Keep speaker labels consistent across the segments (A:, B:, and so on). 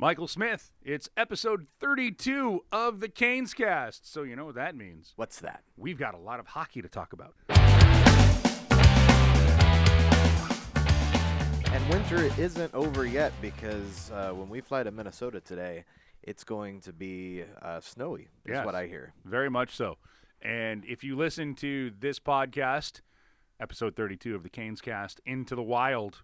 A: Michael Smith. It's episode 32 of the Canes cast. So, you know what that means.
B: What's that?
A: We've got a lot of hockey to talk about.
B: And winter isn't over yet because uh, when we fly to Minnesota today, it's going to be uh, snowy, is
A: Yes.
B: what I hear.
A: Very much so. And if you listen to this podcast, episode 32 of the Canes cast, Into the Wild,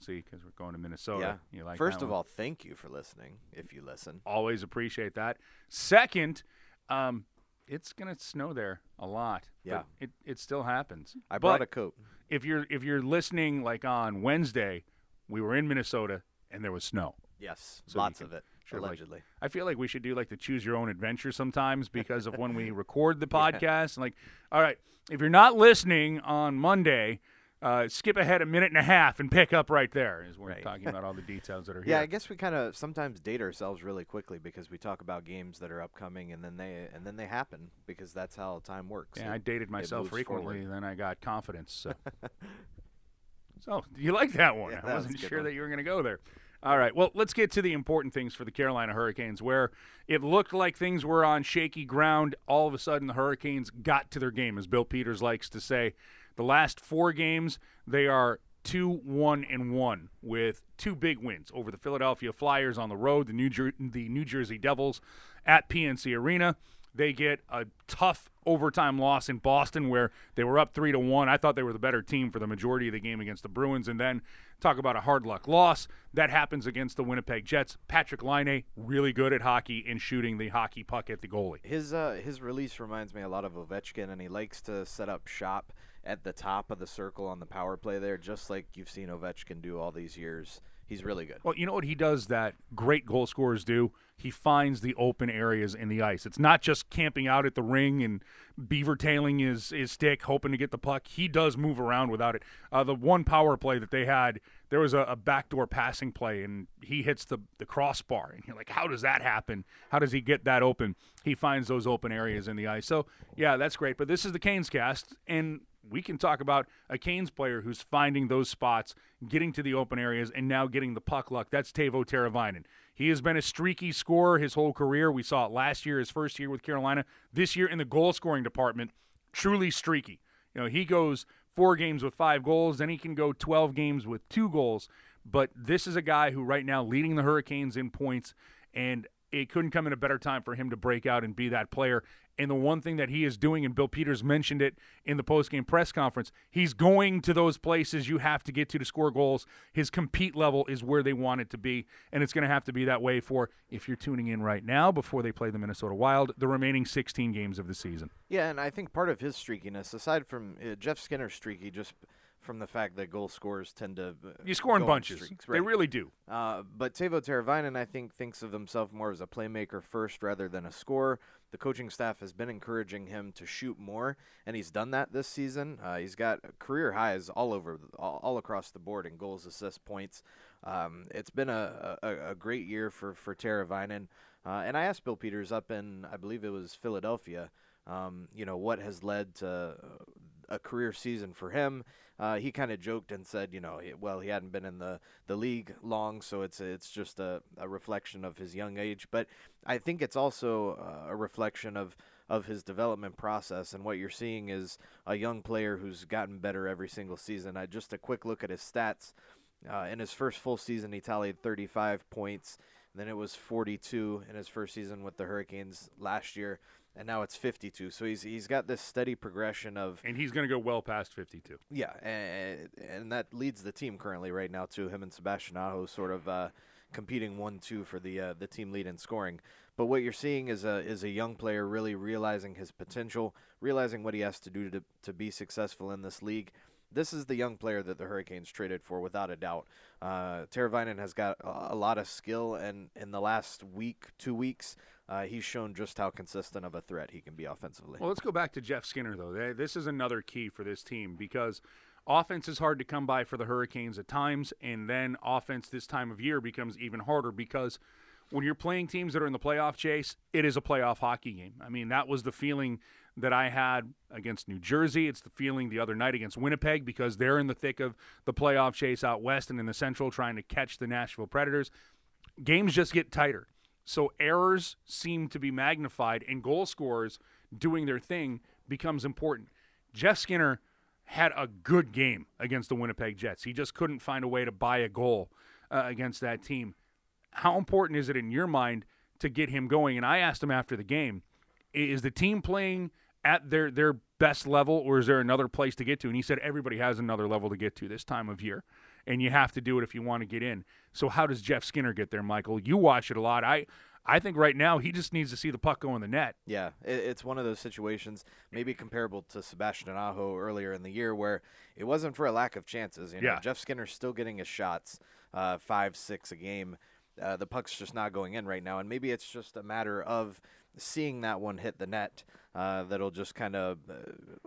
A: see, because we're going to Minnesota. You like
B: First of
A: one?
B: all, thank you for listening, if you listen.
A: always appreciate that. Second, um, it's gonna snow there a lot.
B: Yeah.
A: it it still happens.
B: I brought
A: but
B: a coat.
A: if you're if you're listening like on Wednesday, we were in Minnesota and there was snow.
B: Yes,
A: So
B: lots
A: can
B: of it,
A: sort of like-
B: allegedly.
A: I feel like we should do like the choose your own adventure sometimes because of when we record the podcast. And like, all right, if you're not listening on Monday, uh, skip ahead a minute and a half and pick up right there as we're
B: Right.
A: talking about all the details that are here.
B: Yeah, I guess we kind of sometimes date ourselves really quickly because we talk about games that are upcoming and then they and then they happen because that's how time works.
A: Yeah,
B: It-
A: I dated myself frequently,
B: forward.
A: then I got confidence. So, so you like that one?
B: Yeah,
A: I
B: that was
A: wasn't
B: good
A: sure
B: one.
A: that you were going to go there. All right, well, let's get to the important things for the Carolina Hurricanes, where it looked like things were on shaky ground. All of a sudden, the Hurricanes got to their game, as Bill Peters likes to say. The last four games, they are two, one, and one, with two big wins over the Philadelphia Flyers on the road, the New, Jer- the New Jersey Devils at PNC Arena. They get a tough overtime loss in Boston where they were up three to one. I thought they were the better team for the majority of the game against the Bruins. And then talk about a hard luck loss. That happens against the Winnipeg Jets. Patrick Laine, really good at hockey and shooting the hockey puck at the goalie.
B: His uh, his release reminds me a lot of Ovechkin, and he likes to set up shop at the top of the circle on the power play there, just like you've seen Ovechkin do all these years. He's really good.
A: Well, you know what he does that great goal scorers do? He finds the open areas in the ice. It's not just camping out at the ring and beaver tailing his, his stick, hoping to get the puck. He does move around without it. Uh, the one power play that they had, there was a, a backdoor passing play, and he hits the, the crossbar. And you're like, how does that happen? How does he get that open? He finds those open areas in the ice. So, yeah, that's great. But this is the Canes cast, and we can talk about a Canes player who's finding those spots, getting to the open areas, and now getting the puck luck. That's Teuvo Teravainen. He has been a streaky scorer his whole career. We saw it last year, his first year with Carolina. This year in the goal scoring department, truly streaky. You know, he goes four games with five goals, then he can go 12 games with two goals. But this is a guy who right now leading the Hurricanes in points, and it couldn't come in a better time for him to break out and be that player. And the one thing that he is doing, and Bill Peters mentioned it in the postgame press conference, he's going to those places you have to get to to score goals. His compete level is where they want it to be, and it's going to have to be that way for, if you're tuning in right now before they play the Minnesota Wild, the remaining 16 games of the season.
B: Yeah, and I think part of his streakiness, aside from uh, Jeff Skinner's streaky, just from the fact that goal scorers tend to uh,
A: You score in bunches.
B: streaks,
A: They really do.
B: Uh, but Teuvo Teravainen, I think, thinks of himself more as a playmaker first rather than a scorer. The coaching staff has been encouraging him to shoot more, and he's done that this season. Uh, he's got career highs all over, all, all across the board in goals, assists, points. Um, it's been a, a, a great year for for Teravainen. Uh, and I asked Bill Peters up in, I believe it was Philadelphia, um, you know, what has led to a career season for him. Uh, he kind of joked and said, you know, well, he hadn't been in the, the league long, so it's it's just a, a reflection of his young age. But I think it's also uh, a reflection of of his development process. And what you're seeing is a young player who's gotten better every single season. I just a quick look at his stats. Uh, in his first full season, he tallied 35 points. Then it was 42 in his first season with the Hurricanes last year, and now it's 52. So he's he's got this steady progression of
A: And he's going to go well past 52.
B: yeah, and, and that leads the team currently right now to him and Sebastian Aho sort of uh, competing one-two for the uh, the team lead in scoring. But what you're seeing is a is a young player really realizing his potential, realizing what he has to do to to be successful in this league. This is the young player that the Hurricanes traded for, without a doubt. Uh, Teravainen has got a, a lot of skill, and in the last week, two weeks, uh, he's shown just how consistent of a threat he can be offensively.
A: Well, let's go back to Jeff Skinner, though. They- This is another key for this team because offense is hard to come by for the Hurricanes at times, and then offense this time of year becomes even harder because when you're playing teams that are in the playoff chase, it is a playoff hockey game. I mean, that was the feeling that I had against New Jersey. It's the feeling the other night against Winnipeg because they're in the thick of the playoff chase out west and in the central trying to catch the Nashville Predators. games just get tighter. So errors seem to be magnified, and goal scorers doing their thing becomes important. Jeff Skinner had a good game against the Winnipeg Jets. He just couldn't find a way to buy a goal uh, against that team. How important is it in your mind to get him going? And I asked him after the game, is the team playing at their their best level or is there another place to get to? And he said everybody has another level to get to this time of year. And you have to do it if you want to get in. So how does Jeff Skinner get there, Michael? You watch it a lot. I I think right now he just needs to see the puck go in the net.
B: Yeah, it's one of those situations, maybe comparable to Sebastian Aho earlier in the year, where it wasn't for a lack of chances. You know,
A: Yeah.
B: Jeff Skinner's still getting his shots, uh, five, six a game. Uh, the puck's just not going in right now, and maybe it's just a matter of seeing that one hit the net. Uh, that'll just kind of uh,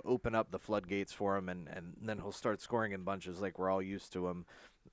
B: open up the floodgates for him, and, and then he'll start scoring in bunches like we're all used to him,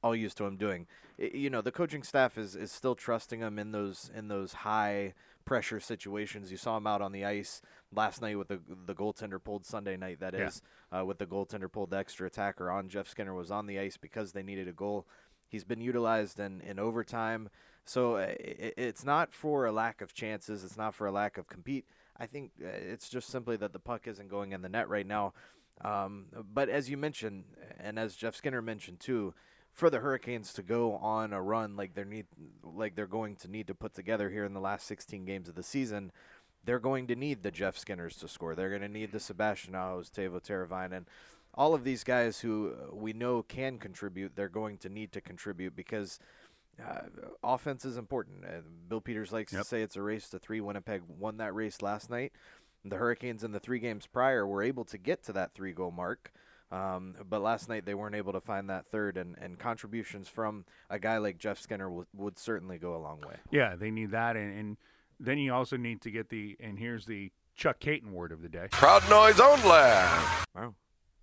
B: all used to him doing. I- you know, the coaching staff is, is still trusting him in those in those high pressure situations. You saw him out on the ice last night with the the goaltender pulled Sunday night. That
A: Yeah.
B: is uh, with the goaltender pulled the extra attacker on. Jeff Skinner was on the ice because they needed a goal. He's been utilized in, in overtime. So uh, i it's not for a lack of chances. It's not for a lack of compete. I think uh, it's just simply that the puck isn't going in the net right now. Um, but as you mentioned, and as Jeff Skinner mentioned too, for the Hurricanes to go on a run like they're need, like they're going to need to put together here in the last 16 games of the season, they're going to need the Jeff Skinners to score. They're going to need the Sebastian Ahos, Teuvo Teravainen, all of these guys who uh, we know can contribute. They're going to need to contribute because uh, offense is important. Uh, Bill Peters likes
A: Yep.
B: to say it's a race to three. Winnipeg won that race last night. The Hurricanes in the three games prior were able to get to that three goal mark. Um, but last night they weren't able to find that third, and, and contributions from a guy like Jeff Skinner would, would certainly go a long way.
A: Yeah, they need that, and, and then you also need to get the and here's the Chuck Kaiton word of the day:
C: Proud Noise Own Land.
B: Wow.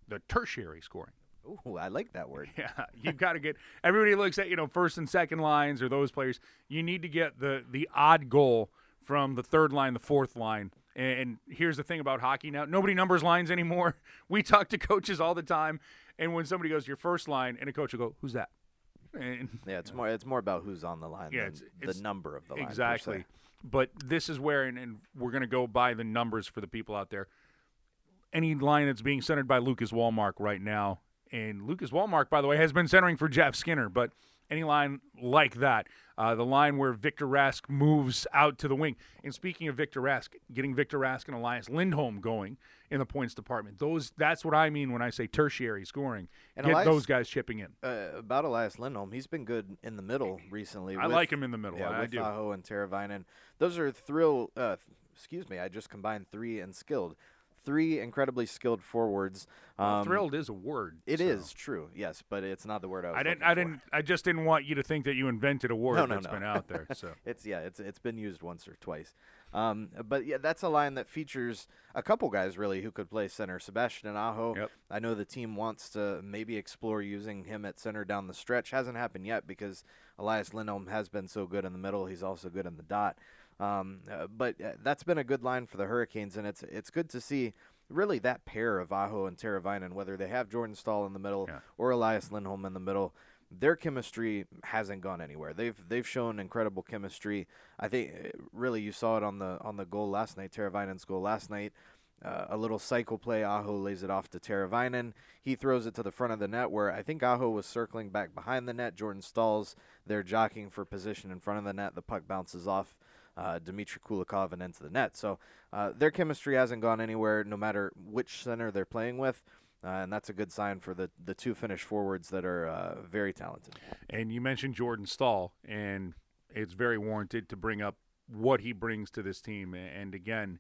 A: The tertiary scoring.
B: Ooh, I like that word.
A: Yeah, you've got to get everybody looks at you know first and second lines or those players. You need to get the the odd goal from the third line, the fourth line. And, here's the thing about hockey now: nobody numbers lines anymore. We talk to coaches all the time, and when somebody goes your first line, and a coach will go, "Who's that?" And
B: Yeah, it's more it's more about who's on the line
A: Yeah, it's-
B: the number of the line.
A: exactly. But this is where, and, and we're going to go by the numbers for the people out there. Any line that's being centered by Lucas Wallmark right now, and Lucas Wallmark, by the way, has been centering for Jeff Skinner, but any line like that, uh, the line where Victor Rask moves out to the wing. And speaking of Victor Rask, getting Victor Rask and Elias Lindholm going in the points department, those that's what I mean when I say tertiary scoring.
B: And
A: Get
B: Elias-
A: those guys chipping in.
B: Uh, about Elias Lindholm, he's been good in the middle recently.
A: I
B: with-
A: like him in the middle.
B: Yeah,
A: I
B: with
A: do.
B: Aho and Teravainen. Those are thrill. Uh, excuse me, I just combined three and skilled. Three incredibly skilled forwards. Um,
A: Thrilled is a word.
B: It
A: so.
B: is true, yes, but it's not the word I was.
A: I didn't. I didn't. I just didn't want you to think that you invented a word
B: No, no,
A: that's
B: no.
A: been out there. So
B: It's yeah, it's it's been used once or twice. Um, but yeah, that's a line that features a couple guys really who could play center. Sebastian Aho.
A: Yep.
B: I know the team wants to maybe explore using him at center down the stretch. Hasn't happened yet because Elias Lindholm has been so good in the middle. He's also good in the dot. Um, uh, but uh, that's been a good line for the Hurricanes, and it's it's good to see really that pair of Aho and Teravainen, whether they have Jordan Staal in the middle
A: Yeah.
B: or Elias Lindholm in the middle. Their chemistry hasn't gone anywhere. They've they've shown incredible chemistry. I think uh, really you saw it on the on the goal last night, Teravainen's goal last night. Uh, a little cycle play. Aho lays it off to Teravainen. He throws it to the front of the net where I think Aho was circling back behind the net. Jordan Staal's they're jockeying for position in front of the net. The puck bounces off uh, Dmitry Kulikov and into the net. So uh, their chemistry hasn't gone anywhere, no matter which center they're playing with. Uh, and that's a good sign for the, the two Finnish forwards that are uh, very talented.
A: And you mentioned Jordan Staal, and it's very warranted to bring up what he brings to this team. And again,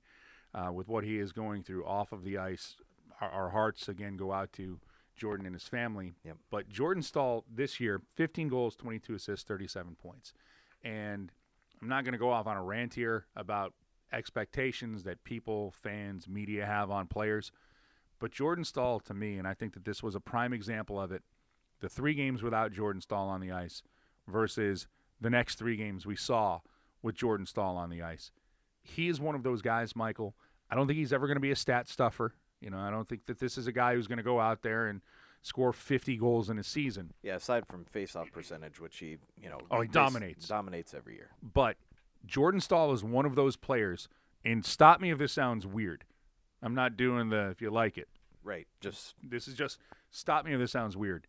A: uh, with what he is going through off of the ice, our, our hearts again go out to Jordan and his family.
B: Yep.
A: But Jordan Staal this year, 15 goals, 22 assists, 37 points. And I'm not going to go off on a rant here about expectations that people, fans, media have on players. But Jordan Staal, to me, and I think that this was a prime example of it, the three games without Jordan Staal on the ice versus the next three games we saw with Jordan Staal on the ice. He is one of those guys, Michael. I don't think he's ever going to be a stat stuffer. You know, I don't think that this is a guy who's going to go out there and score 50 goals in a season.
B: Yeah, aside from face-off percentage, which he, you know,
A: Oh, he
B: bas-
A: dominates.
B: dominates every year.
A: But Jordan Staal is one of those players, and stop me if this sounds weird. I'm not doing the if you like it.
B: Right. Just
A: This is just stop me if this sounds weird.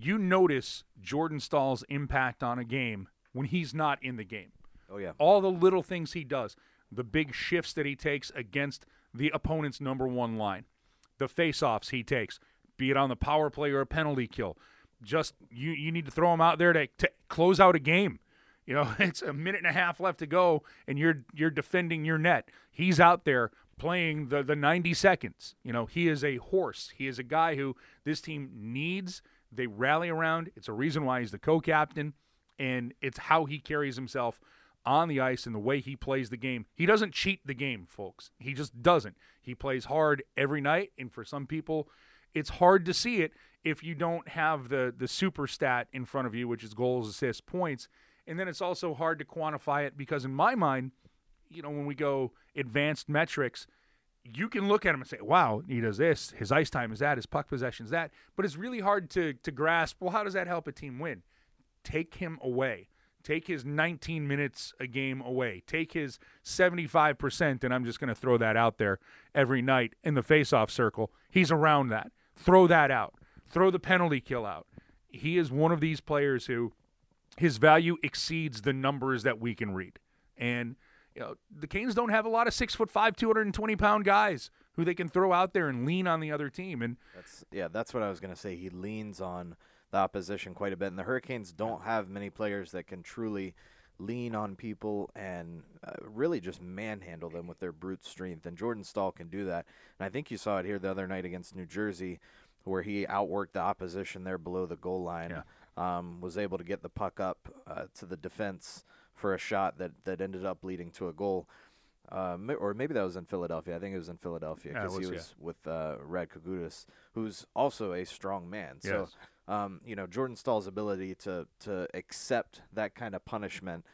A: You notice Jordan Staal's impact on a game when he's not in the game.
B: oh yeah.
A: All the little things he does, the big shifts that he takes against the opponent's number one line, the face-offs he takes, be it on the power play or a penalty kill. Just you, you need to throw him out there to, to close out a game. You know, it's a minute and a half left to go, and you're you're defending your net. He's out there playing the the 90 seconds. You know, he is a horse. He is a guy who this team needs. They rally around. It's a reason why he's the co-captain, and it's how he carries himself on the ice and the way he plays the game. He doesn't cheat the game, folks. He just doesn't. He plays hard every night, and for some people, it's hard to see it if you don't have the the super stat in front of you, which is goals, assists, points. And then it's also hard to quantify it because in my mind, you know, when we go advanced metrics, you can look at him and say, "Wow, he does this. His ice time is that. His puck possession is that." But it's really hard to to grasp. Well, how does that help a team win? Take him away. Take his 19 minutes a game away. Take his 75%, and I'm just going to throw that out there every night in the faceoff circle. He's around that. Throw that out. Throw the penalty kill out. He is one of these players who his value exceeds the numbers that we can read. And you know, the Canes don't have a lot of six foot five, 220 pound guys who they can throw out there and lean on the other team. And
B: That's yeah, that's what I was gonna say. He leans on the opposition quite a bit, and the Hurricanes don't have many players that can truly lean on people and uh, really just manhandle them with their brute strength. And Jordan Staal can do that. And I think you saw it here the other night against New Jersey, where he outworked the opposition there below the goal line.
A: Yeah.
B: Um, was able to get the puck up uh, to the defense for a shot that that ended up leading to a goal. Uh, or maybe that was in Philadelphia. I think it was in Philadelphia
A: Yeah,
B: because he
A: was, yeah.
B: with uh, Rad Kagutis, who's also a strong man. So,
A: Yes.
B: Um, you know, Jordan Staal's ability to to accept that kind of punishment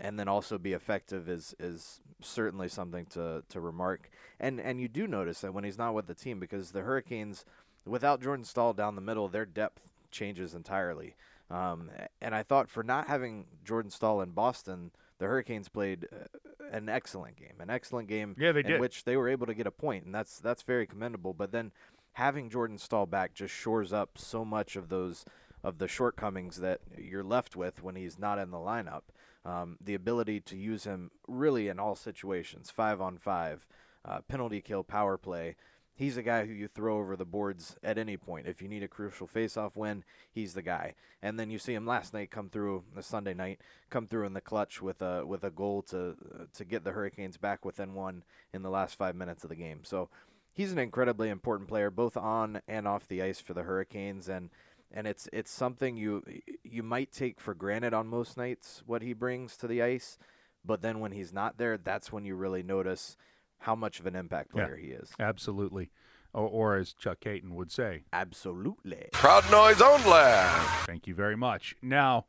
B: and then also be effective is is certainly something to to remark. And and you do notice that when he's not with the team because the Hurricanes, without Jordan Staal down the middle, their depth changes entirely. Um, and I thought for not having Jordan Staal in Boston, the Hurricanes played uh, an excellent game, an excellent game
A: Yeah, they
B: in
A: did.
B: which they were able to get a point, and that's that's very commendable. But then having Jordan Staal back just shores up so much of those of the shortcomings that you're left with when he's not in the lineup. Um, the ability to use him really in all situations, five on five, uh, penalty kill, power play. He's a guy who you throw over the boards at any point. If you need a crucial faceoff win, he's the guy. And then you see him last night come through the Sunday night, come through in the clutch with a with a goal to to get the Hurricanes back within one in the last five minutes of the game. So he's an incredibly important player, both on and off the ice for the Hurricanes, and and it's it's something you you might take for granted on most nights what he brings to the ice, but then when he's not there, that's when you really notice how much of an impact
A: Yeah.
B: player he is.
A: absolutely, or, or as Chuck Kaiton would say,
B: Absolutely.
C: Proud Noise Own Land.
A: Thank you very much. Now,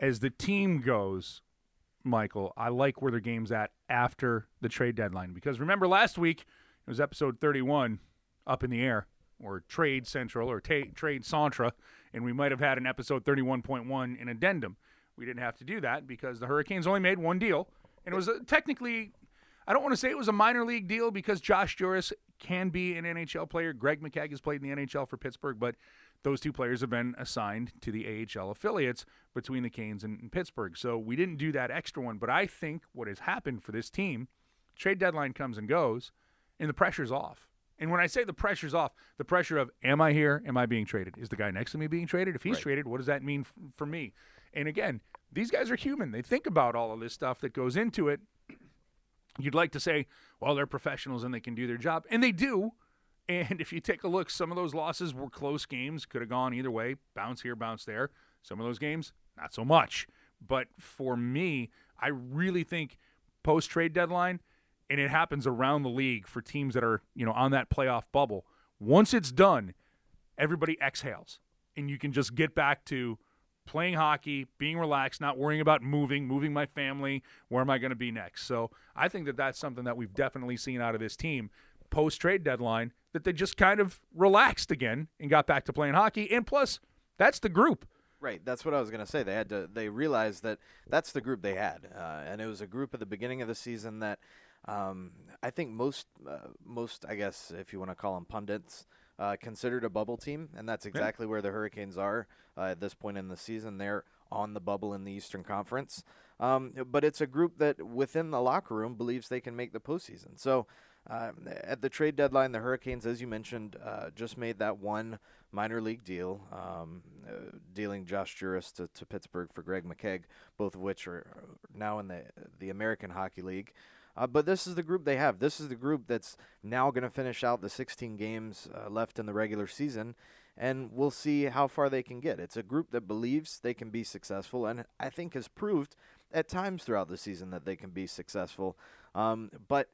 A: as the team goes, Michael, I like where their game's at after the trade deadline because remember last week it was episode 31 up in the air or trade central or ta- trade centra and we might have had an episode 31.1 in addendum. We didn't have to do that because the Hurricanes only made one deal and it was a, technically I don't want to say it was a minor league deal because Josh Jooris can be an NHL player. Greg McKegg has played in the NHL for Pittsburgh, but those two players have been assigned to the AHL affiliates between the Canes and, and Pittsburgh. So we didn't do that extra one. But I think what has happened for this team, trade deadline comes and goes, and the pressure's off. And when I say the pressure's off, the pressure of am I here? Am I being traded? Is the guy next to me being traded? If he's
B: Right.
A: traded, what does that mean f- for me? And again, these guys are human. They think about all of this stuff that goes into it. You'd like to say, well, they're professionals and they can do their job, and they do. And if you take a look, some of those losses were close games, could have gone either way, bounce here, bounce there. Some of those games, not so much. But for me, I really think post trade deadline, and it happens around the league for teams that are, you know, on that playoff bubble. Once it's done, everybody exhales and you can just get back to playing hockey, being relaxed, not worrying about moving, moving my family, where am I going to be next? So I think that that's something that we've definitely seen out of this team post trade deadline that they just kind of relaxed again and got back to playing hockey. And plus, that's the group.
B: Right, that's what I was going to say. They had to. They realized that that's the group they had, uh, and it was a group at the beginning of the season that um, I think most, uh, most I guess if you want to call them pundits, uh, considered a bubble team, and that's exactly yeah. where the Hurricanes are uh, at this point in the season. They're on the bubble in the Eastern Conference, um, but it's a group that within the locker room believes they can make the postseason. So. Uh, at the trade deadline, the Hurricanes, as you mentioned, uh, just made that one minor league deal, um, uh, dealing Josh Jooris to, to Pittsburgh for Greg McKegg, both of which are now in the the American Hockey League. Uh, but this is the group they have. This is the group that's now going to finish out the 16 games uh, left in the regular season, and we'll see how far they can get. It's a group that believes they can be successful, and I think has proved at times throughout the season that they can be successful. Um, but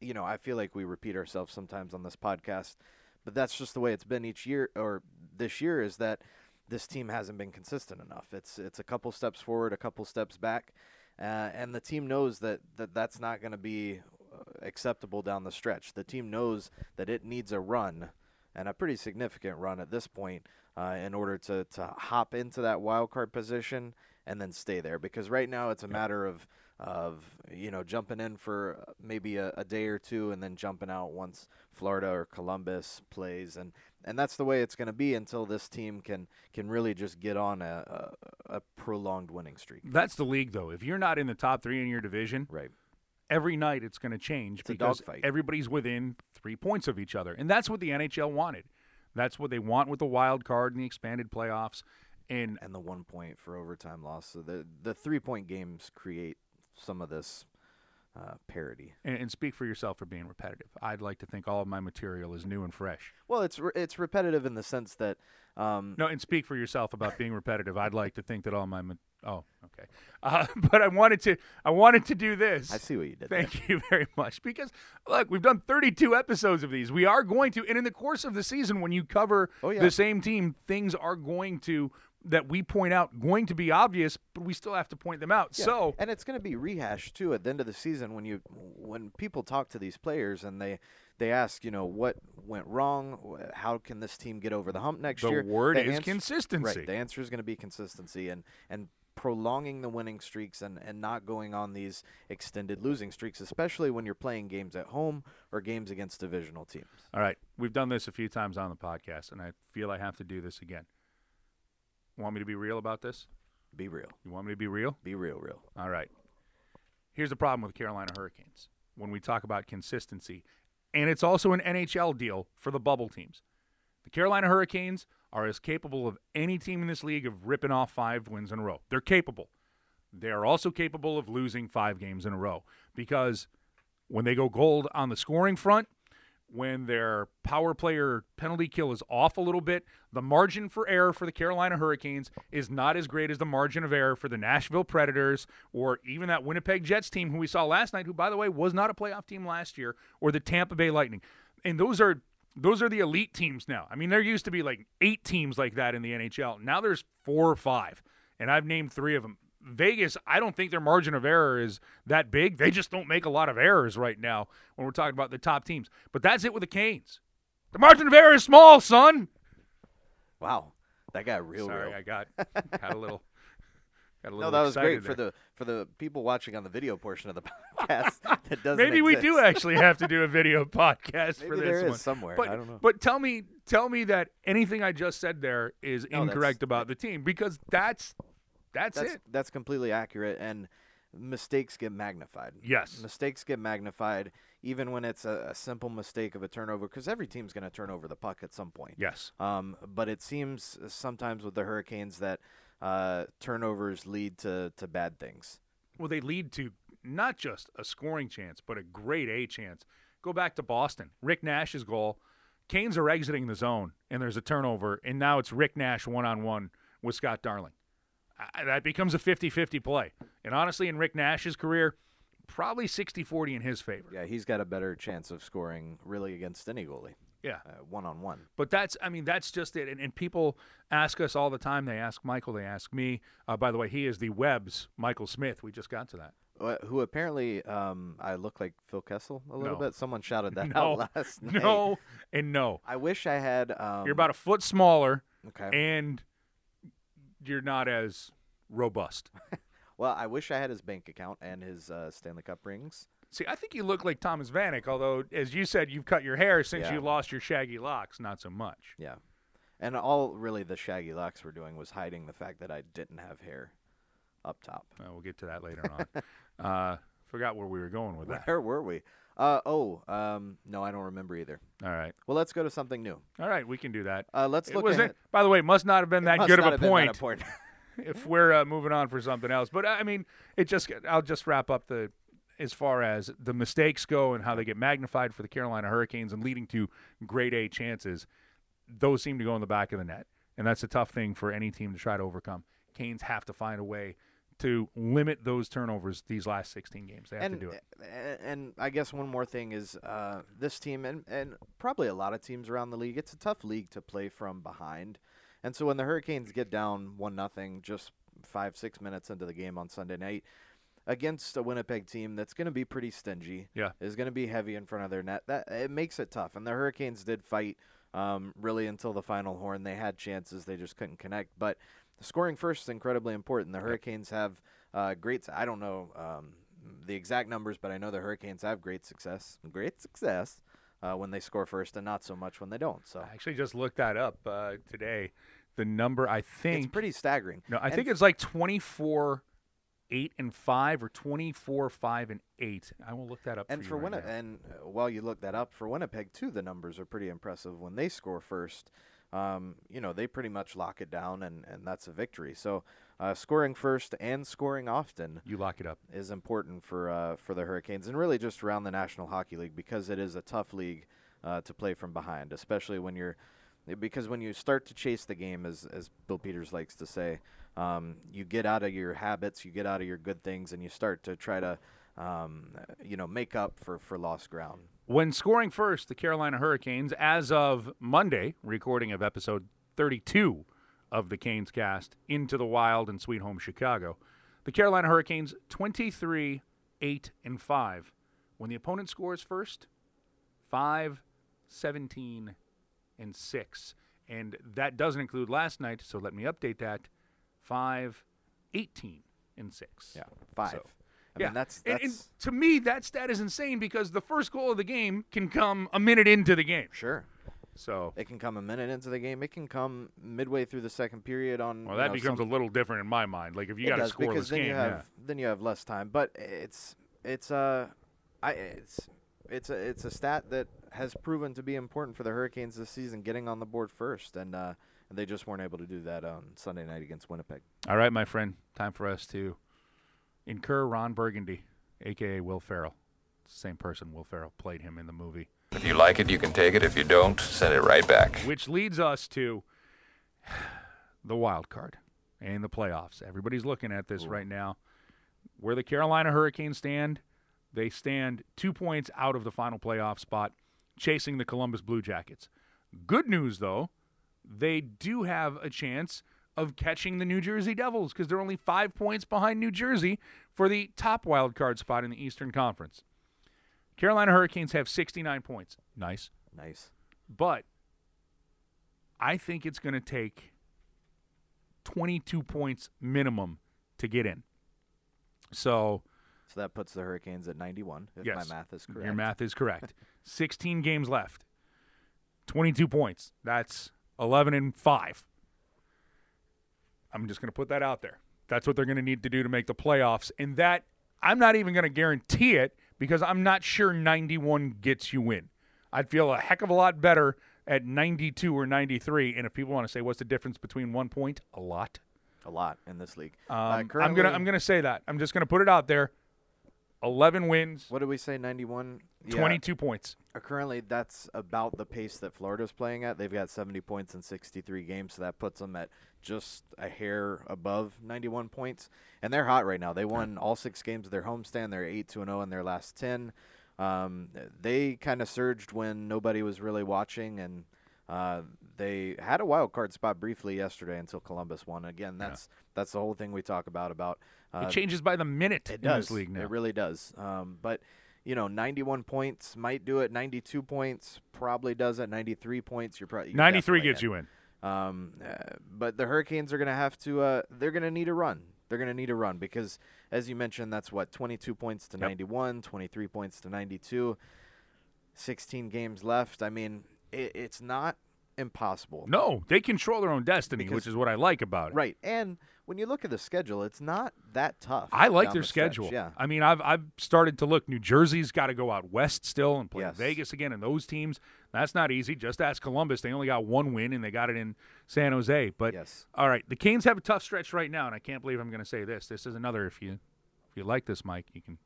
B: you know, I feel like we repeat ourselves sometimes on this podcast, but that's just the way it's been each year or this year is that this team hasn't been consistent enough. It's it's a couple steps forward, a couple steps back, uh, and the team knows that, that that's not going to be uh, acceptable down the stretch. The team knows that it needs a run and a pretty significant run at this point uh, in order to to hop into that wild card position and then stay there. Because right now it's a matter of of you know jumping in for maybe a, a, day or two and then jumping out once Florida or Columbus plays and and that's the way it's going to be until this team can can really just get on a, a, a prolonged winning streak.
A: That's the league though. If you're not in the top 3 in your division,
B: right.
A: Every night it's going to change
B: it's
A: because everybody's within 3 points of each other. And that's what the NHL wanted. That's what they want with the wild card and the expanded playoffs and
B: and the 1 point for overtime loss. So the the 3 point games create some of this uh, parody.
A: And, and, speak for yourself for being repetitive. I'd like to think all of my material is new and fresh.
B: Well, it's re- it's repetitive in the sense that. Um,
A: no, and speak for yourself about being repetitive. I'd like to think that all my. Ma- oh, okay. Uh, but I wanted to. I wanted to do this.
B: I see what you did.
A: Thank
B: there.
A: you very much. Because look, we've done 32 episodes of these. We are going to, and in the course of the season, when you cover
B: oh, yeah.
A: the same team, things are going to that we point out going to be obvious, but we still have to point them out.
B: Yeah.
A: So
B: and it's going to be rehashed too at the end of the season when you when people talk to these players and they they ask you know what went wrong, how can this team get over the hump next
A: the
B: year?
A: The word is
B: answer,
A: consistency.
B: Right. The answer is going to be consistency and and prolonging the winning streaks and, and not going on these extended losing streaks, especially when you're playing games at home or games against divisional teams.
A: All right. We've done this a few times on the podcast, and I feel I have to do this again. Want me to be real about this?
B: Be real.
A: You want me to be real?
B: Be real, real.
A: All right. Here's the problem with Carolina Hurricanes when we talk about consistency, and it's also an NHL deal for the bubble teams. The Carolina Hurricanes are as capable of any team in this league of ripping off five wins in a row. They're capable. They are also capable of losing five games in a row because when they go gold on the scoring front, when their power player penalty kill is off a little bit, the margin for error for the Carolina Hurricanes is not as great as the margin of error for the Nashville Predators or even that Winnipeg Jets team who we saw last night, who by the way was not a playoff team last year, or the Tampa Bay Lightning. And those are those are the elite teams now. I mean, there used to be like eight teams like that in the NHL. Now there's four or five, and I've named three of them. Vegas, I don't think their margin of error is that big. They just don't make a lot of errors right now when we're talking about the top teams. But that's it with the Canes. The margin of error is small, son.
B: Wow, that got real.
A: Sorry,
B: real.
A: I got got a little. Got a
B: little no, that was great
A: there.
B: for the for the people watching on the video portion of the podcast. that doesn't.
A: Maybe
B: exist.
A: we do actually have to do a video podcast
B: Maybe
A: for this one
B: somewhere.
A: But,
B: I don't know.
A: But tell me, tell me that anything I just said there is
B: No,
A: incorrect about the team because that's that's,
B: that's
A: it.
B: that's completely accurate and mistakes get magnified.
A: Yes.
B: Mistakes get magnified even when it's a, a simple mistake of a turnover because every team's going to turn over the puck at some point.
A: Yes.
B: Um, but it seems sometimes with the Hurricanes that uh, turnovers lead to, to bad things.
A: Well, they lead to not just a scoring chance, but a great A chance. Go back to Boston. Rick Nash's goal. Canes are exiting the zone, and there's a turnover, and now it's Rick Nash one on one with Scott Darling. That becomes a 50 50 play. And honestly, in Rick Nash's career, probably 60 40 in his favor.
B: Yeah, he's got a better chance of scoring really against any goalie.
A: Yeah.
B: One on one.
A: But that's, I mean, that's just it. And, and, people ask us all the time. They ask Michael, they ask me. Uh, by the way, he is the Web's Michael Smith. We just got to that.
B: uh, who apparently um, I look like Phil Kessel a little
A: No.
B: bit. Someone shouted that
A: No.
B: out last night.
A: No and no.
B: I wish I had. Um,
A: You're about a foot smaller
B: okay.
A: and you're not as robust.
B: well, I wish I had his bank account and his uh, Stanley Cup rings.
A: See, I think you look like Thomas Vanek, although, as you said, you've cut your hair since
B: Yeah.
A: you lost your shaggy locks. Not so much.
B: Yeah, and all really the shaggy locks were doing was hiding the fact that I didn't have hair up top.
A: Uh, we'll get to that later on. uh, forgot where we were going with that.
B: Where were we? Uh, oh, um, no, I don't remember either.
A: All right.
B: Well, let's go to something new.
A: All right, we can do that.
B: Uh, let's
A: It
B: look
A: wasn't,
B: ahead.
A: by the way, must not have been that good of a point if we're uh, moving on for something else. But I mean, it just I'll just wrap up the as far as the mistakes go and how they get magnified for the Carolina Hurricanes and leading to grade A chances. Those seem to go in the back of the net, and that's a tough thing for any team to try to overcome. Canes have to find a way to limit those turnovers these last 16 games. They have
B: and
A: to do it.
B: and I guess one more thing is uh, this team and and probably a lot of teams around the league. It's a tough league to play from behind, and so when the Hurricanes get down one nothing, just five six minutes into the game on Sunday night against a Winnipeg team that's going to be pretty stingy,
A: Yeah.
B: is going to be heavy in front of their net. That it makes it tough, and the Hurricanes did fight. Um, really, until the final horn, they had chances, they just couldn't connect. But scoring first is incredibly important. The Hurricanes have uh, great. I don't know um, the exact numbers, but I know the Hurricanes have great success. Great success uh, when they score first, and not so much when they don't. So
A: I actually just looked that up uh, today. The number I think
B: it's pretty staggering.
A: No, I
B: And
A: think it's like 24 8 and 5 or 24 5 and 8. I will look that up
B: And
A: for,
B: for
A: right
B: Winni- and uh, while you look that up for Winnipeg too, the numbers are pretty impressive when they score first. Um, you know they pretty much lock it down, and, and that's a victory. So uh, scoring first and scoring often
A: you lock it up.
B: is important for uh, for the Hurricanes and really just around the National Hockey League because it is a tough league uh, to play from behind, especially when you're because when you start to chase the game, as as Bill Peters likes to say, um, you get out of your habits, you get out of your good things, and you start to try to um, you know make up for for lost ground.
A: When scoring first, the Carolina Hurricanes, as of Monday, recording of episode 32 of the Canes cast, Into the Wild and Sweet Home Chicago, the Carolina Hurricanes 23 8 and 5. When the opponent scores first, 5 17 and 6. And that doesn't include last night, so let me update that 5 18 and 6.
B: Yeah, five.
A: So-
B: I
A: yeah,
B: mean that's that's
A: and to me that stat is insane because the first goal of the game can come a minute into the game.
B: sure.
A: So,
B: It can come a minute into the game. It can come midway through the second period. On
A: well, that
B: know,
A: becomes
B: some-
A: a little different in my mind. Like if you got a scoreless game,
B: you have
A: yeah.
B: then you have less time. But it's it's uh I it's it's a it's a stat that has proven to be important for the Hurricanes this season, getting on the board first, and uh, and they just weren't able to do that on Sunday night against Winnipeg.
A: All right, my friend, time for us to incur Ron Burgundy, aka Will Ferrell. Same person. Will Ferrell played him in the movie.
C: If you like it, you can take it. If you don't, send it right back.
A: Which leads us to the wild card and the playoffs. Everybody's looking at this right now. Where the Carolina Hurricanes stand, they stand two points out of the final playoff spot, chasing the Columbus Blue Jackets. Good news, though, they do have a chance of catching the New Jersey Devils because they're only five points behind New Jersey for the top wild card spot in the Eastern Conference. Carolina Hurricanes have 69 points. Nice.
B: Nice.
A: But I think it's going to take 22 points minimum to get in. So
B: So that puts the Hurricanes at 91, if
A: Yes.
B: my math is correct.
A: your math is correct. 16 games left. 22 points. That's 11 and 5. I'm just going to put that out there. That's what they're going to need to do to make the playoffs. And that I'm not even going to guarantee it because I'm not sure 91 gets you in. I'd feel a heck of a lot better at 92 or 93. And if people want to say what's the difference between one point, a lot.
B: A lot in this league.
A: Um,
B: Uh,
A: I'm gonna I'm gonna say that. I'm just gonna put it out there. 11 wins,
B: What did we say? 91. Yeah.
A: 22 points.
B: Uh, Currently, that's about the pace that Florida's playing at. They've got 70 points in 63 games, so that puts them at just a hair above 91 points. And they're hot right now. They won all six games of their homestand. They're 8 2 0 in their last 10. Um, they kind of surged when nobody was really watching, and Uh, they had a wild card spot briefly yesterday until Columbus won. Again, that's that's the whole thing we talk about about uh,
A: it changes by the minute
B: it
A: in
B: does.
A: this league now.
B: It really does. Um, but you know, 91 points might do it. 92 points probably does it. 93 points, you're probably
A: 93 gets you in.
B: Um, uh, but the Hurricanes are going to have to. Uh, they're going to need a run. They're going to need a run because, as you mentioned, that's what 22 points to
A: Yep.
B: 91, 23 points to 92. 16 games left. I mean, it, it's not impossible.
A: No, they control their own destiny,
B: Because-
A: which is what I like about it.
B: Right. And when you look at the schedule, it's not that tough.
A: I like their
B: the stretch.
A: schedule.
B: Yeah.
A: I mean, I've I've started to look. New Jersey's got to go out west still and play
B: Yes.
A: Vegas again, and those teams. That's not easy. Just ask Columbus; they only got one win, and they got it in San Jose. But
B: Yes.
A: all right, the Canes have a tough stretch right now, and I can't believe I'm going to say this. This is another. If you if you like this, Mike, you can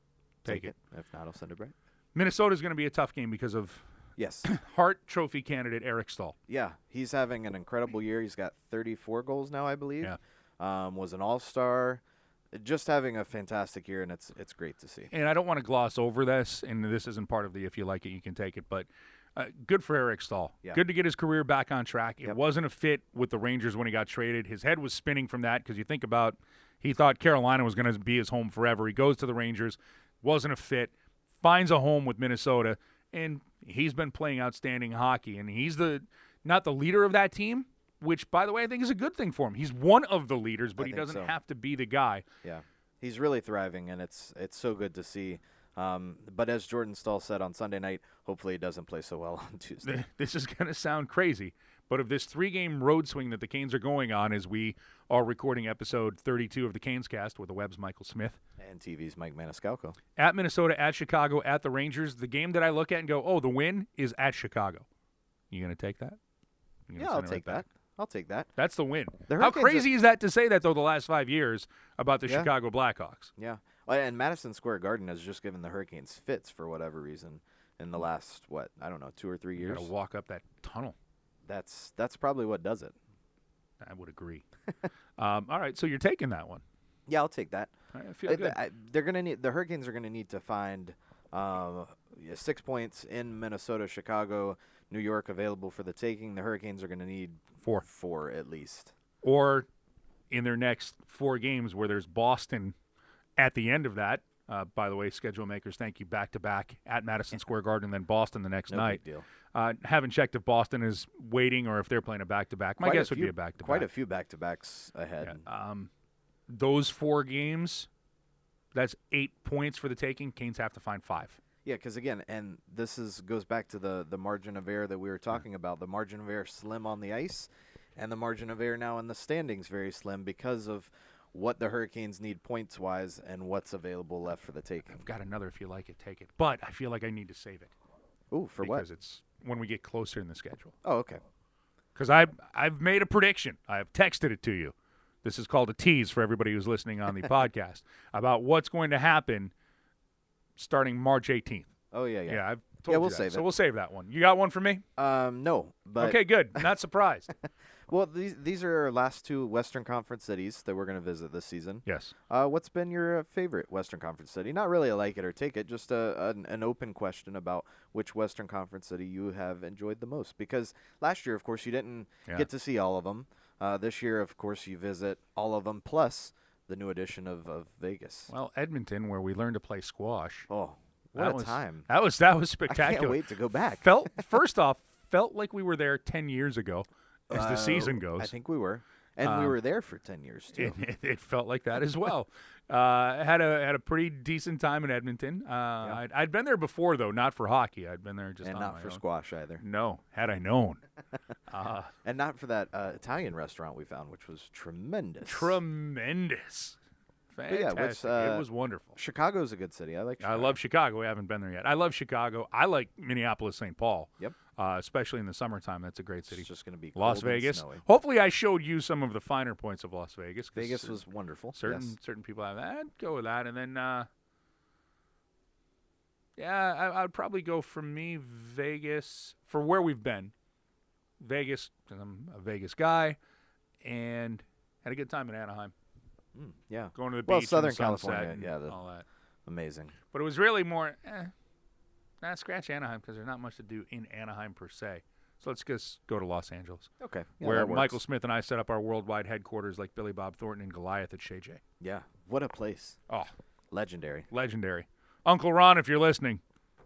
A: take, it.
B: If not, I'll send it right.
A: Minnesota's going to be a tough game because of
B: Yes.
A: Hart Trophy candidate Eric Staal.
B: yeah. He's having an incredible year. He's got 34 goals now, I believe.
A: Yeah.
B: Um, was an all star. Just having a fantastic year, and it's it's great to see.
A: and I don't want to gloss over this, and this isn't part of the if you like it, you can take it, but uh, good for Eric Staal.
B: Yeah.
A: Good to get his career back on track. It
B: Yep.
A: wasn't a fit with the Rangers when he got traded. His head was spinning from that because you think about he thought Carolina was going to be his home forever. He goes to the Rangers, wasn't a fit, finds a home with Minnesota, and he's been playing outstanding hockey. And he's the not the leader of that team, which by the way I think is a good thing for him. He's one of the leaders, but
B: I
A: he doesn't
B: so.
A: have to be the guy.
B: Yeah, he's really thriving, and it's it's so good to see. Um, but as Jordan Staal said on Sunday night, hopefully he doesn't play so well on Tuesday.
A: this is going to sound crazy, but of this three game road swing that the Canes are going on as we are recording episode 32 of the Canes cast with the Web's Michael Smith
B: and TV's Mike Maniscalco.
A: at Minnesota, at Chicago, at the Rangers, the game that I look at and go, oh, the win is at Chicago. You going to take that?
B: Yeah, I'll
A: it right
B: take
A: back?
B: that. I'll take that.
A: That's the win.
B: The
A: How
B: Hurricanes are-
A: crazy is that to say that, though, the last five years about the
B: Yeah.
A: Chicago Blackhawks?
B: Yeah, and Madison Square Garden has just given the Hurricanes fits for whatever reason in the last what I don't know two or three
A: You
B: years.
A: got to walk up that tunnel.
B: That's that's probably what does it.
A: I would agree. um, all right, so you're taking that one.
B: Yeah, I'll take that.
A: Right, I feel
B: I-
A: good.
B: I- they're gonna need the Hurricanes are gonna need to find uh, six points in Minnesota, Chicago, New York available for the taking. The Hurricanes are gonna need
A: Four.
B: four at least.
A: or in their next four games where there's Boston at the end of that. Uh, by the way, schedule makers, thank you. Back to back at Madison Square Garden, and then Boston the next
B: No
A: night.
B: big deal.
A: Uh, haven't checked if Boston is waiting or if they're playing a back to back. My
B: Quite
A: guess would be a back to back.
B: Quite a few back to backs ahead.
A: Um, those four games, that's eight points for the taking. Canes have to find five.
B: Yeah, because again, and this is goes back to the the margin of error that we were talking about. The margin of error slim on the ice, and the margin of error now in the standings very slim because of what the Hurricanes need points wise and what's available left for the taking.
A: I've got another if you like it, take it. But I feel like I need to save it
B: Ooh, for what?
A: because it's when we get closer in the schedule.
B: Oh, okay.
A: because I've I've made a prediction. I've texted it to you. This is called a tease for everybody who's listening on the podcast about what's going to happen starting March 18th.
B: Oh yeah, yeah.
A: Yeah, I've told
B: Yeah,
A: you
B: we'll
A: that.
B: save
A: So
B: it.
A: we'll save that one. You got one for me?
B: Um, no, but
A: okay, good. Not surprised.
B: well, these these are our last two Western Conference cities that we're going to visit this season.
A: yes.
B: Uh, what's been your uh, favorite Western Conference city? Not really a like it or take it, just a, an, an open question about which Western Conference city you have enjoyed the most. Because last year, of course, you didn't
A: Yeah.
B: get to see all of them. Uh, this year, of course, you visit all of them, plus the new edition of, of Vegas.
A: Well, Edmonton, where we learned to play squash.
B: Oh, what
A: that
B: a
A: was,
B: time!
A: That was that was spectacular.
B: I can't wait to go back.
A: Felt first off, felt like we were there ten years ago, as the
B: Uh,
A: season goes.
B: I think we were, and we
A: Um,
B: were there for ten years too.
A: It, it, felt like that as well. uh, had a had a pretty decent time in Edmonton. Uh, I'd, I'd been there before though, not for hockey. I'd been there just
B: and not for
A: own.
B: squash either,
A: No, had I known. uh,
B: and not for that uh, Italian restaurant we found, which was tremendous.
A: tremendous,
B: But yeah,
A: fantastic.
B: which, uh,
A: it was wonderful.
B: Chicago's a good city. I like.
A: I love Chicago. We haven't been there yet. I love Chicago. I like Minneapolis, St. Paul.
B: Yep.
A: Uh, especially in the summertime. That's a great city.
B: It's just going to be
A: Las Vegas. Hopefully, I showed you some of the finer points of Las Vegas.
B: Vegas was wonderful.
A: certain
B: yes.
A: certain people have. I'd go with that, and then uh, yeah, I, would probably go for me Vegas for where we've been. Vegas, 'cause I'm a Vegas guy, and had a good time in Anaheim,
B: Mm, yeah,
A: going to the
B: Well,
A: beach,
B: Southern California, yeah, the-
A: all that.
B: amazing.
A: But it was really more, eh, nah, scratch Anaheim because there's not much to do in Anaheim per se. So let's just go to Los Angeles,
B: Okay. Yeah,
A: where. Michael Smith and I set up our worldwide headquarters, like Billy Bob Thornton and Goliath at Chez Jay.
B: Yeah. What a place.
A: Oh,
B: Legendary.
A: legendary. Uncle Ron, if you're listening,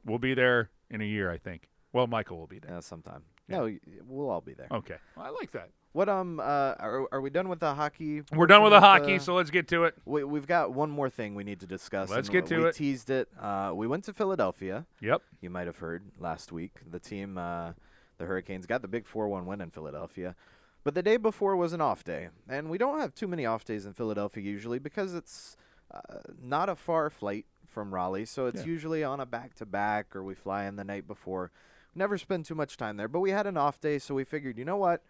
A: we'll be there in a year, I think. Well, Michael will be there.
B: Yeah, sometime.
A: Yeah.
B: No, we'll all be there.
A: Okay, well, I like that.
B: What um uh are, are we done with the hockey?
A: We're done with the hockey, so let's get to it.
B: we we've got one more thing we need to discuss.
A: Let's get to
B: we
A: it.
B: teased it. Uh, we went to Philadelphia.
A: Yep.
B: You might have heard last week. The team, uh, the Hurricanes, got the big 4 1 win in Philadelphia. But the day before was an off day. And we don't have too many off days in Philadelphia usually because it's uh, not a far flight from Raleigh. So it's
A: Yeah.
B: usually on a back to back or we fly in the night before. Never spend too much time there. But we had an off day, so we figured, you know what?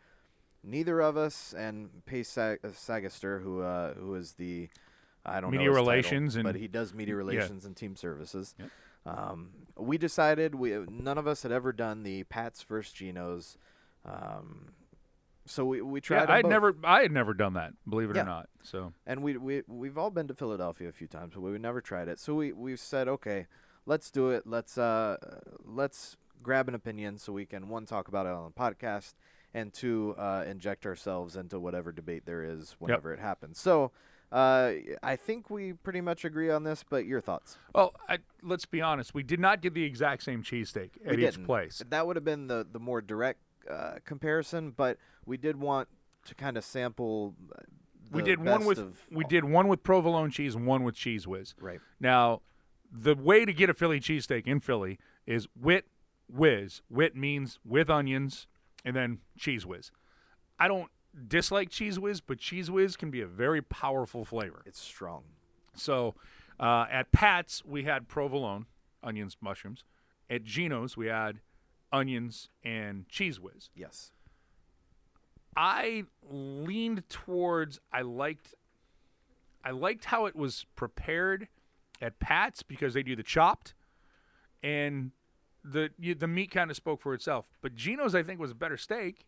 B: Neither of us and Pace Sag- uh, Sagaster, who uh, who is the I don't
A: Media
B: know his title,
A: relations and-
B: but he does media relations and team services.
A: Yep.
B: Um, we decided we none of us had ever done the Pats versus Geno's, um, so we we tried.
A: Yeah, I'd
B: both.
A: never, I had never done that. Believe it
B: Yeah.
A: or not. So
B: and we we we've all been to Philadelphia a few times, but we never tried it. So we we said, okay, let's do it. Let's uh let's grab an opinion so we can one talk about it on the podcast and two uh, inject ourselves into whatever debate there is whenever it happens. So. Uh, I think we pretty much agree on this, but your thoughts?
A: Well, I, let's be honest. We did not get the exact same cheesesteak at each place.
B: That would have been the the more direct uh, comparison, but we did want to kind of sample. uh,
A: We did one with
B: of
A: we did one with provolone cheese and one with Cheez Whiz.
B: right.
A: Now, the way to get a Philly cheesesteak in Philly is wit whiz. Wit means with onions and then Cheez Whiz. I don't dislike Cheez Whiz, but Cheez Whiz can be a very powerful flavor.
B: It's strong.
A: So uh, at Pat's, we had provolone, onions, mushrooms. At Geno's, we had onions and Cheez Whiz.
B: Yes.
A: I leaned towards I liked I liked how it was prepared at Pat's because they do the chopped and the you, the meat kind of spoke for itself. But Geno's I think was a better steak,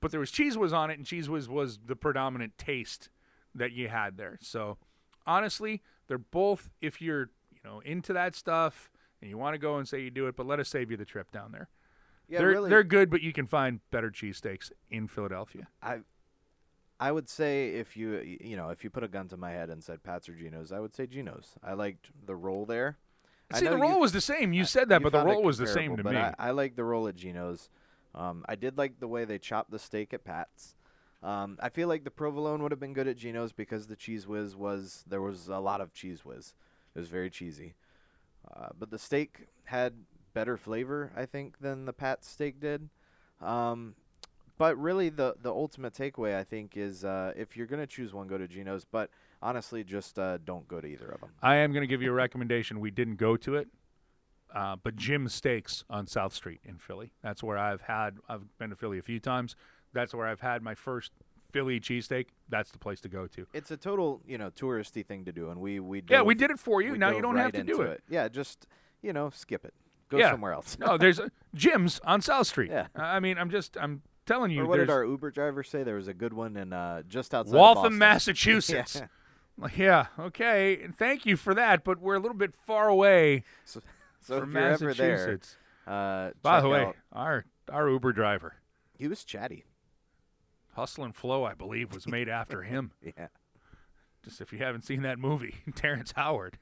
A: but there was cheese was on it and cheese was was the predominant taste that you had there. So honestly, they're both if you're, you know, into that stuff and you want to go and say you do it, but let us save you the trip down there.
B: Yeah,
A: they're
B: really.
A: they're good, but you can find better cheesesteaks in Philadelphia.
B: I I would say if you you know if you put a gun to my head and said Pats or Geno's, I would say Geno's. I liked the roll there. I
A: See, the roll was the same. You said that,
B: you
A: but the role was the same to
B: but
A: me.
B: I, I like the role at Geno's. Um, I did like the way they chopped the steak at Pat's. Um, I feel like the provolone would have been good at Geno's because the Cheez Whiz was there was a lot of Cheez Whiz. It was very cheesy, uh, but the steak had better flavor, I think, than the Pat's steak did. Um, but really, the the ultimate takeaway I think is uh, if you're gonna choose one, go to Geno's. But honestly, just uh, don't go to either of them.
A: I am going to give you a recommendation. We didn't go to it, uh, but Jim's Steaks on South Street in Philly. That's where I've had. I've been to Philly a few times. That's where I've had my first Philly cheesesteak. That's the place to go to.
B: It's a total you know touristy thing to do, and we we
A: Yeah, we did it for you. Now you don't
B: right
A: have to do
B: into
A: it.
B: Yeah, just you know, skip it. Go
A: Yeah.
B: somewhere else.
A: no, there's a, Jim's on South Street.
B: Yeah.
A: I mean, I'm just I'm telling you.
B: or what did our Uber driver say? There was a good one in uh, just outside
A: Waltham. Massachusetts.
B: Yeah.
A: Yeah, okay. and Thank you for that, but we're a little bit far away
B: So, so
A: from
B: ever there,
A: Massachusetts.
B: uh,
A: By the way,
B: out-
A: our our Uber driver,
B: he was chatty.
A: Hustle and Flow, I believe, was made after him.
B: Yeah.
A: Just if you haven't seen that movie, Terrence Howard.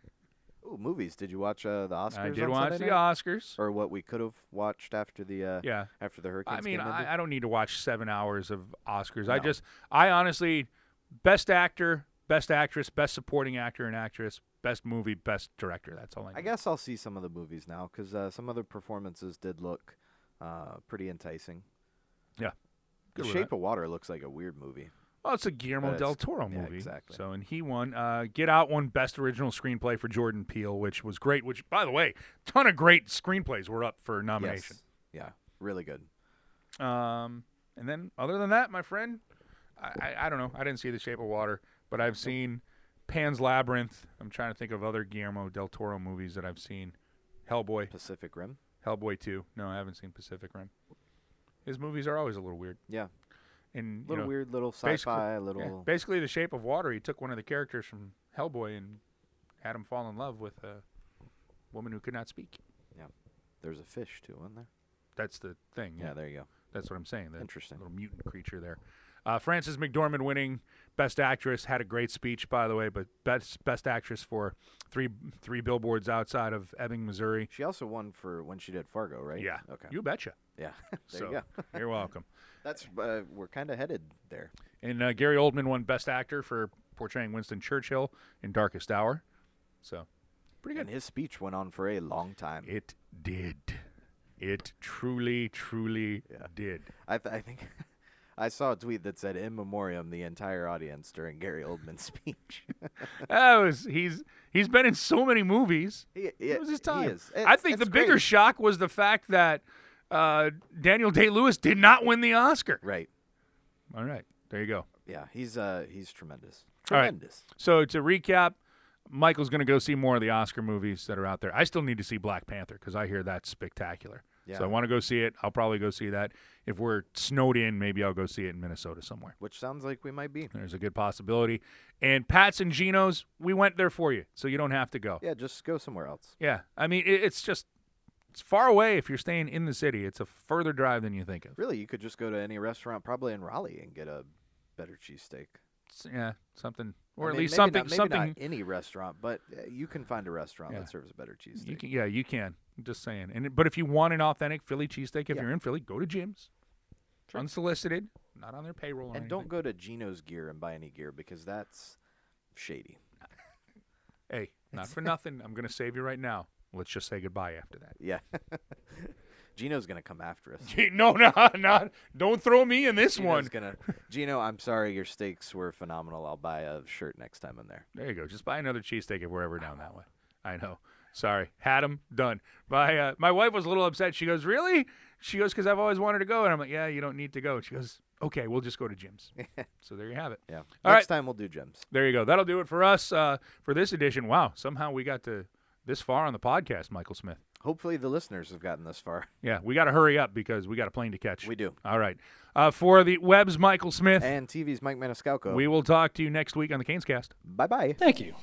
B: Ooh, movies. Did you watch uh, the Oscars?
A: I did watch
B: Sunday
A: the
B: night?
A: Oscars.
B: or what we could have watched after the uh,
A: Yeah.
B: after the Hurricanes.
A: I mean. I, I don't need to watch seven hours of Oscars. I just, I honestly, best actor, best actress, best supporting actor and actress, best movie, best director. That's all I need.
B: I guess I'll see some of the movies now because uh, some of the performances did look uh, pretty enticing.
A: Yeah.
B: The
A: Good with
B: Shape
A: that.
B: of Water looks like a weird movie.
A: Well, it's a Guillermo del Toro
B: yeah,
A: movie.
B: exactly.
A: So, and he won. Uh, Get Out won Best Original Screenplay for Jordan Peele, which was great. Which, by the way, ton of great screenplays were up for nomination.
B: Yes. Yeah, really good.
A: Um, and then other than that, my friend, I, I, I don't know. I didn't see The Shape of Water, but I've seen Pan's Labyrinth. I'm trying to think of other Guillermo del Toro movies that I've seen. Hellboy,
B: Pacific Rim.
A: Hellboy 2. No, I haven't seen Pacific Rim. His movies are always a little weird.
B: Yeah,
A: And you
B: little
A: know,
B: weird, little
A: basically-
B: sci-fi,
A: yeah,
B: little.
A: basically, The Shape of Water. He took one of the characters from Hellboy and had him fall in love with a woman who could not speak.
B: Yeah, there's a fish too, isn't there?
A: That's the thing.
B: Yeah, there you go.
A: That's what I'm saying. The
B: Interesting.
A: little mutant creature there. Uh, Frances McDormand winning Best Actress had a great speech, by the way, but best Best Actress for three three billboards outside of Ebbing, Missouri.
B: She also won for when she did Fargo, right?
A: Yeah.
B: Okay.
A: You betcha.
B: yeah. there
A: so
B: you go.
A: you're welcome.
B: That's uh, we're kind of headed there.
A: And uh, Gary Oldman won Best Actor for portraying Winston Churchill in Darkest Hour. So pretty good.
B: And his speech went on for a long time.
A: It did. It truly, truly
B: Yeah.
A: did.
B: I, th- I think I saw a tweet that said "in memoriam" the entire audience during Gary Oldman's speech.
A: That was he's he's been in so many movies.
B: he,
A: It was his
B: he
A: time. I think the bigger shock was the fact that uh, Daniel Day Lewis did not win the Oscar.
B: Right.
A: All right, there you go.
B: Yeah. He's uh he's tremendous.
A: All right.
B: Tremendous.
A: So to recap, Michael's going to go see more of the Oscar movies that are out there. I still need to see Black Panther because I hear that's spectacular. So I want to go see it. I'll probably go see that. If we're snowed in, maybe I'll go see it in Minnesota somewhere.
B: Which sounds like we might be.
A: There's a good possibility. And Pat's and Geno's, we went there for you, so you don't have to go.
B: Yeah. Just go somewhere else.
A: Yeah, I mean it, it's just it's far away if you're staying in the city. It's a further drive than you think of.
B: Really, you could just go to any restaurant, probably in Raleigh, and get a better cheesesteak.
A: Yeah, something
B: I
A: or at least something
B: not, maybe
A: something
B: not any restaurant, but uh, you can find a restaurant
A: Yeah.
B: that serves a better cheesesteak.
A: Yeah, you can. I'm just saying. And but if you want an authentic Philly cheesesteak, if
B: Yeah.
A: you're in Philly, go to Jim's,
B: Sure.
A: unsolicited, not on their payroll. or
B: and don't go to Geno's Gear and buy any gear because that's shady.
A: Hey, not for nothing. I'm gonna save you right now. Let's just say goodbye after that.
B: Yeah. Geno's gonna come after us.
A: no, no, not. Don't throw me in this
B: Geno's
A: one.
B: gonna. Geno, I'm sorry, your steaks were phenomenal. I'll buy a shirt next time I'm there.
A: There you go. Just buy another cheesesteak if we're ever down that way. I know. Sorry. Had him. Done. My, uh, my wife was a little upset. She goes, Really? She goes, Because I've always wanted to go. And I'm like, Yeah, you don't need to go. She goes, Okay, we'll just go to Jim's." so there you have it.
B: Yeah.
A: All
B: next
A: right.
B: time we'll do Jim's.
A: There you go. That'll do it for us uh, for this edition. Wow. Somehow we got to this far on the podcast, Michael Smith.
B: Hopefully the listeners have gotten this far.
A: Yeah, we got to hurry up because we got a plane to catch.
B: We do.
A: All right. Uh, for the web's Michael Smith,
B: And TV's Mike Maniscalco.
A: we will talk to you next week on the Canes Cast.
B: bye bye.
D: Thank you.